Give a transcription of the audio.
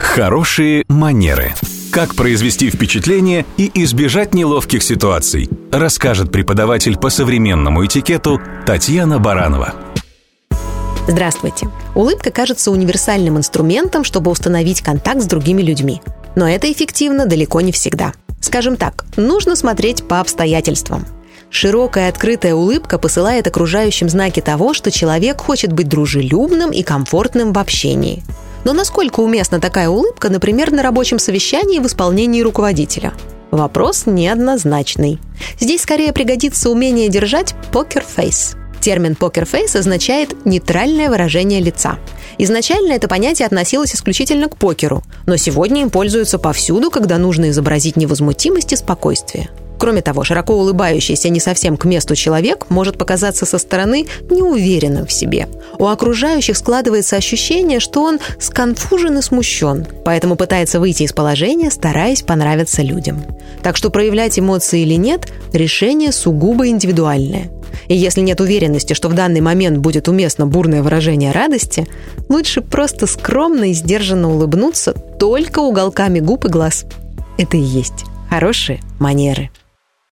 Хорошие манеры. Как произвести впечатление и избежать неловких ситуаций, расскажет преподаватель по современному этикету Татьяна Баранова. Здравствуйте. Улыбка кажется универсальным инструментом, чтобы установить контакт с другими людьми. Но это эффективно далеко не всегда. Скажем так, нужно смотреть по обстоятельствам. Широкая открытая улыбка посылает окружающим знаки того, что человек хочет быть дружелюбным и комфортным в общении. Но насколько уместна такая улыбка, например, на рабочем совещании в исполнении руководителя? Вопрос неоднозначный. Здесь скорее пригодится умение держать покер-фейс. Термин покер-фейс означает нейтральное выражение лица. Изначально это понятие относилось исключительно к покеру, но сегодня им пользуются повсюду, когда нужно изобразить невозмутимость и спокойствие. Кроме того, широко улыбающийся не совсем к месту человек может показаться со стороны неуверенным в себе. У окружающих складывается ощущение, что он сконфужен и смущен, поэтому пытается выйти из положения, стараясь понравиться людям. Так что проявлять эмоции или нет – решение сугубо индивидуальное. И если нет уверенности, что в данный момент будет уместно бурное выражение радости, лучше просто скромно и сдержанно улыбнуться только уголками губ и глаз. Это и есть хорошие манеры.